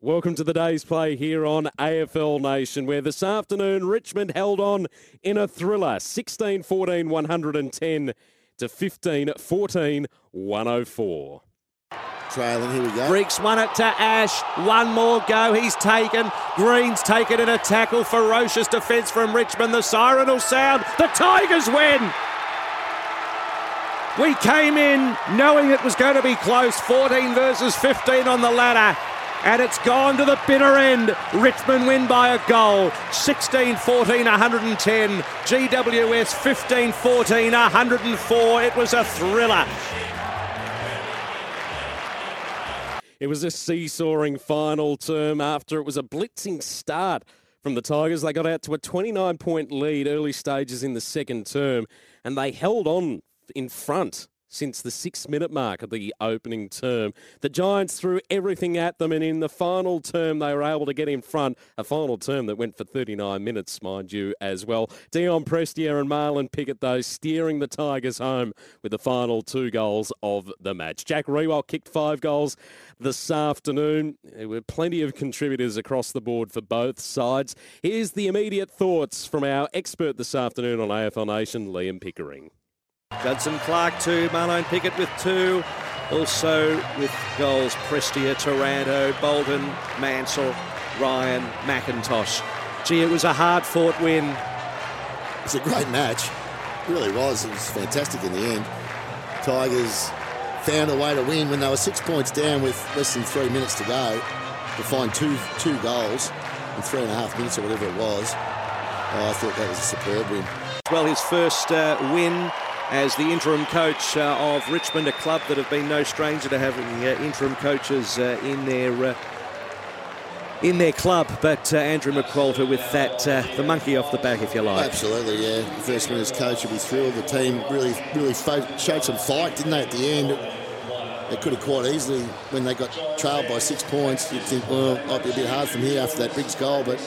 Welcome to the day's play here on AFL Nation, where this afternoon Richmond held on in a thriller 16 14 110 to 15 14 104. Trailing, here we go. Breeks won it to Ash. One more go. He's taken. Green's taken in a tackle. Ferocious defence from Richmond. The siren will sound. The Tigers win. We came in knowing it was going to be close 14 versus 15 on the ladder and it's gone to the bitter end. Richmond win by a goal 16 14 110. GWS 15 14 104. It was a thriller. It was a seesawing final term after it was a blitzing start from the Tigers. They got out to a 29 point lead early stages in the second term and they held on in front since the six minute mark of the opening term. The Giants threw everything at them, and in the final term, they were able to get in front. A final term that went for 39 minutes, mind you, as well. Dion Prestia and Marlon Pickett, though, steering the Tigers home with the final two goals of the match. Jack Riewoldt kicked five goals this afternoon. There were plenty of contributors across the board for both sides. Here's the immediate thoughts from our expert this afternoon on AFL Nation, Liam Pickering. Judson Clarke two, Marlon Pickett with two. Also with goals, Prestia, Taranto, Bolton, Mansell, Ryan, McIntosh. Gee, it was a hard-fought win. It's a great match. It really was. It was fantastic in the end. Tigers found a way to win when they were six points down with less than three minutes to go to find two two goals in three and a half minutes or whatever it was. Oh, I thought that was a superb win. Well, his first uh, win as the interim coach uh, of Richmond, a club that have been no stranger to having uh, interim coaches uh, in their uh, in their club. But uh, Andrew McQualter with that uh, the monkey off the back, if you like. Absolutely, yeah. The first one as coach will be thrilled. The team really, really showed some fight, didn't they? At the end, they could have quite easily, when they got trailed by six points, you'd think, well, it might be a bit hard from here after that Briggs goal, but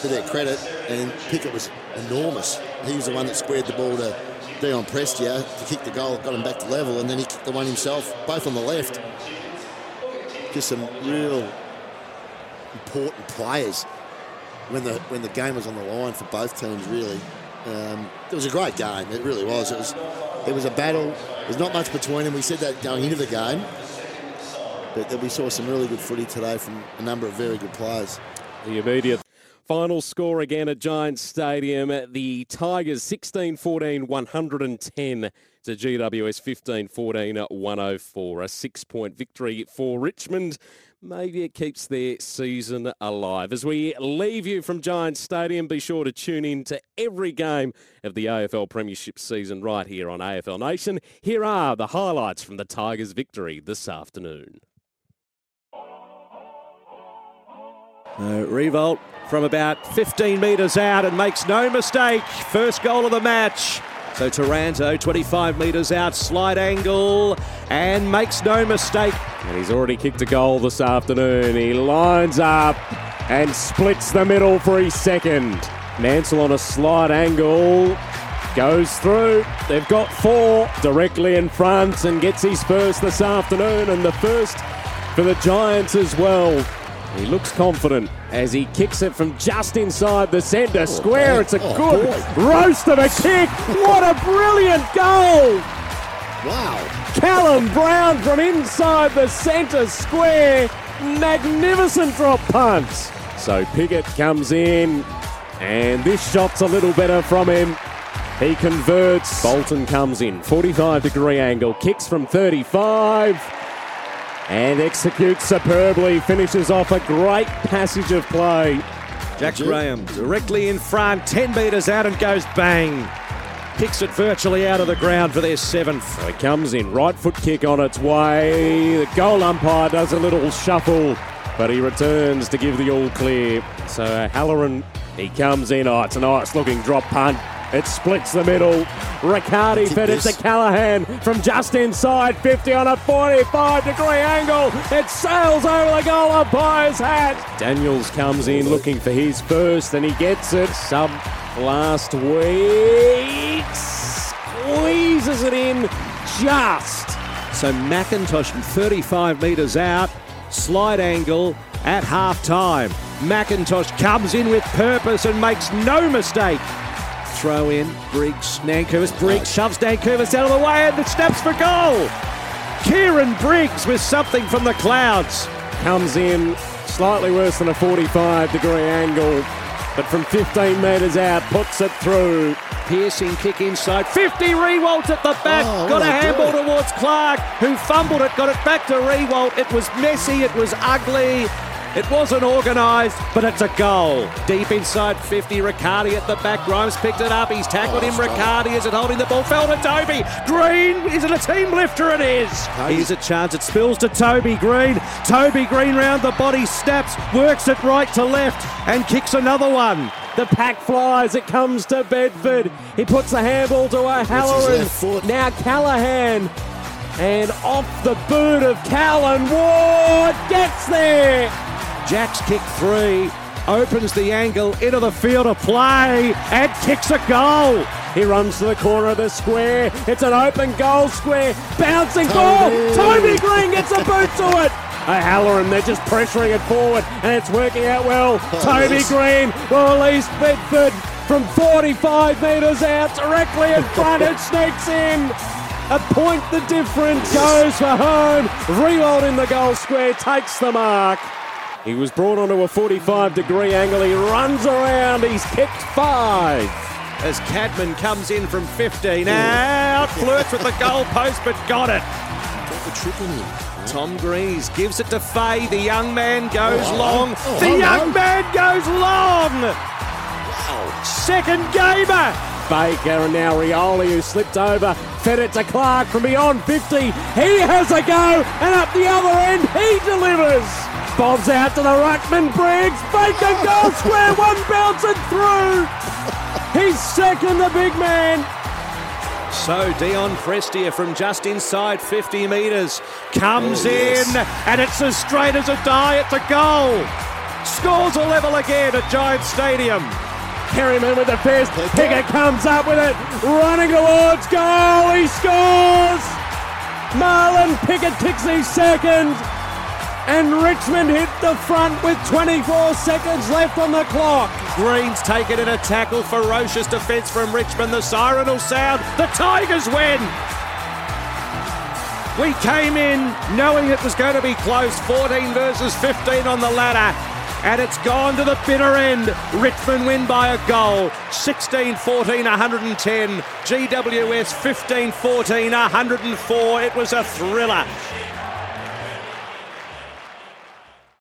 to their credit, and Pickett was enormous. He was the one that squared the ball to Dion Prestia to kick the goal, got him back to level, and then he kicked the one himself, both on the left. Just some real important players when the when the game was on the line for both teams. Really, um, it was a great game. It really was. It was it was a battle. There's not much between them. We said that going into the game, but we saw some really good footy today from a number of very good players. The immediate Final score again at Giants Stadium. The Tigers 16 14 110 to GWS 15 14 104. A six point victory for Richmond. Maybe it keeps their season alive. As we leave you from Giants Stadium, be sure to tune in to every game of the AFL Premiership season right here on AFL Nation. Here are the highlights from the Tigers' victory this afternoon. Uh, Riewoldt from about 15 metres out and makes no mistake. First goal of the match. So Taranto, 25 metres out, slight angle, and makes no mistake. And he's already kicked a goal this afternoon. He lines up and splits the middle for his second. Mansell on a slight angle. Goes through. They've got four directly in front and gets his first this afternoon and the first for the Giants as well. He looks confident as he kicks it from just inside the centre oh, square. Oh, it's a oh, good roast of a kick. What a brilliant goal! Wow. Callum Brown from inside the centre square. Magnificent drop punt. So Pickett comes in, and this shot's a little better from him. He converts. Bolton comes in, 45 degree angle, kicks from 35 and executes superbly, finishes off a great passage of play. Jack Graham directly in front, 10 metres out and goes bang. Kicks it virtually out of the ground for their seventh. It comes in, right foot kick on its way. The goal umpire does a little shuffle but he returns to give the all clear. So Halloran, he comes in. Oh, it's a nice looking drop punt. It splits the middle. Riccardi fed it to Callaghan from just inside 50 on a 45 degree angle. It sails over the goal umpire's hat. Daniels comes in looking for his first and he gets it. Sub last week. Squeezes it in just. So McIntosh 35 metres out, slide angle at half time. McIntosh comes in with purpose and makes no mistake. Throw in, Briggs, Nankervis, Briggs shoves Nankervis out of the way and the snaps for goal. Kieren Briggs with something from the clouds. Comes in slightly worse than a 45 degree angle, but from 15 metres out, puts it through. Piercing kick inside. 50 Riewoldt at the back. Oh, got a handball towards Clarke, who fumbled it, got it back to Riewoldt. It was messy, it was ugly. It wasn't organised, but it's a goal. Deep inside 50, Riccardi at the back. Grimes picked it up. He's tackled Oh, him. Riccardi is it holding the ball? Fell to Toby. Green, is it a team lifter? It is. Here's a chance. It spills to Toby Greene. Toby Greene round the body, snaps, works it right to left, and kicks another one. The pack flies. It comes to Bedford. He puts the handball to O'Halloran. Now Callaghan. And off the boot of Callan. Ward gets there. Jack's kick three, opens the angle into the field of play, and kicks a goal. He runs to the corner of the square. It's an open goal square. Bouncing ball. Toby Greene gets a boot to it. A Halloran, they're just pressuring it forward, and it's working out well. Toby yes. Green will release Bedford from 45 metres out, directly in front. it sneaks in. A point the difference goes for home. Riewoldt in the goal square takes the mark. He was brought onto a 45 degree angle. He runs around. He's kicked five. As Cadman comes in from 15, out, flirts with the goal post, but got it. Got the trick in him. Tom Greaves gives it to Fay. The young man goes Oh, oh long. oh, the hold young on. man goes long. Wow. Second gamer. Baker and now Rioli who slipped over, fed it to Clarke from beyond 50. He has a go and up the other end he delivers. Bob's out to the Ruckman Briggs. Baker goal square, one bouncing through. He's second, the big man. So Dion Prestia from just inside 50 metres comes Oh, yes. in, and it's as straight as a die. It's a goal. Scores a level again at Giant Stadium. Perryman with the fist. Pickett. Pickett comes up with it, running towards goal. He scores. Marlon Pickett kicks his second. And Richmond hit the front with 24 seconds left on the clock. Green's taken in a tackle. Ferocious defence from Richmond. The siren will sound. The Tigers win. We came in knowing it was going to be close 14 versus 15 on the ladder. And it's gone to the bitter end. Richmond win by a goal. 16 14, 110. GWS 15 14, 104. It was a thriller.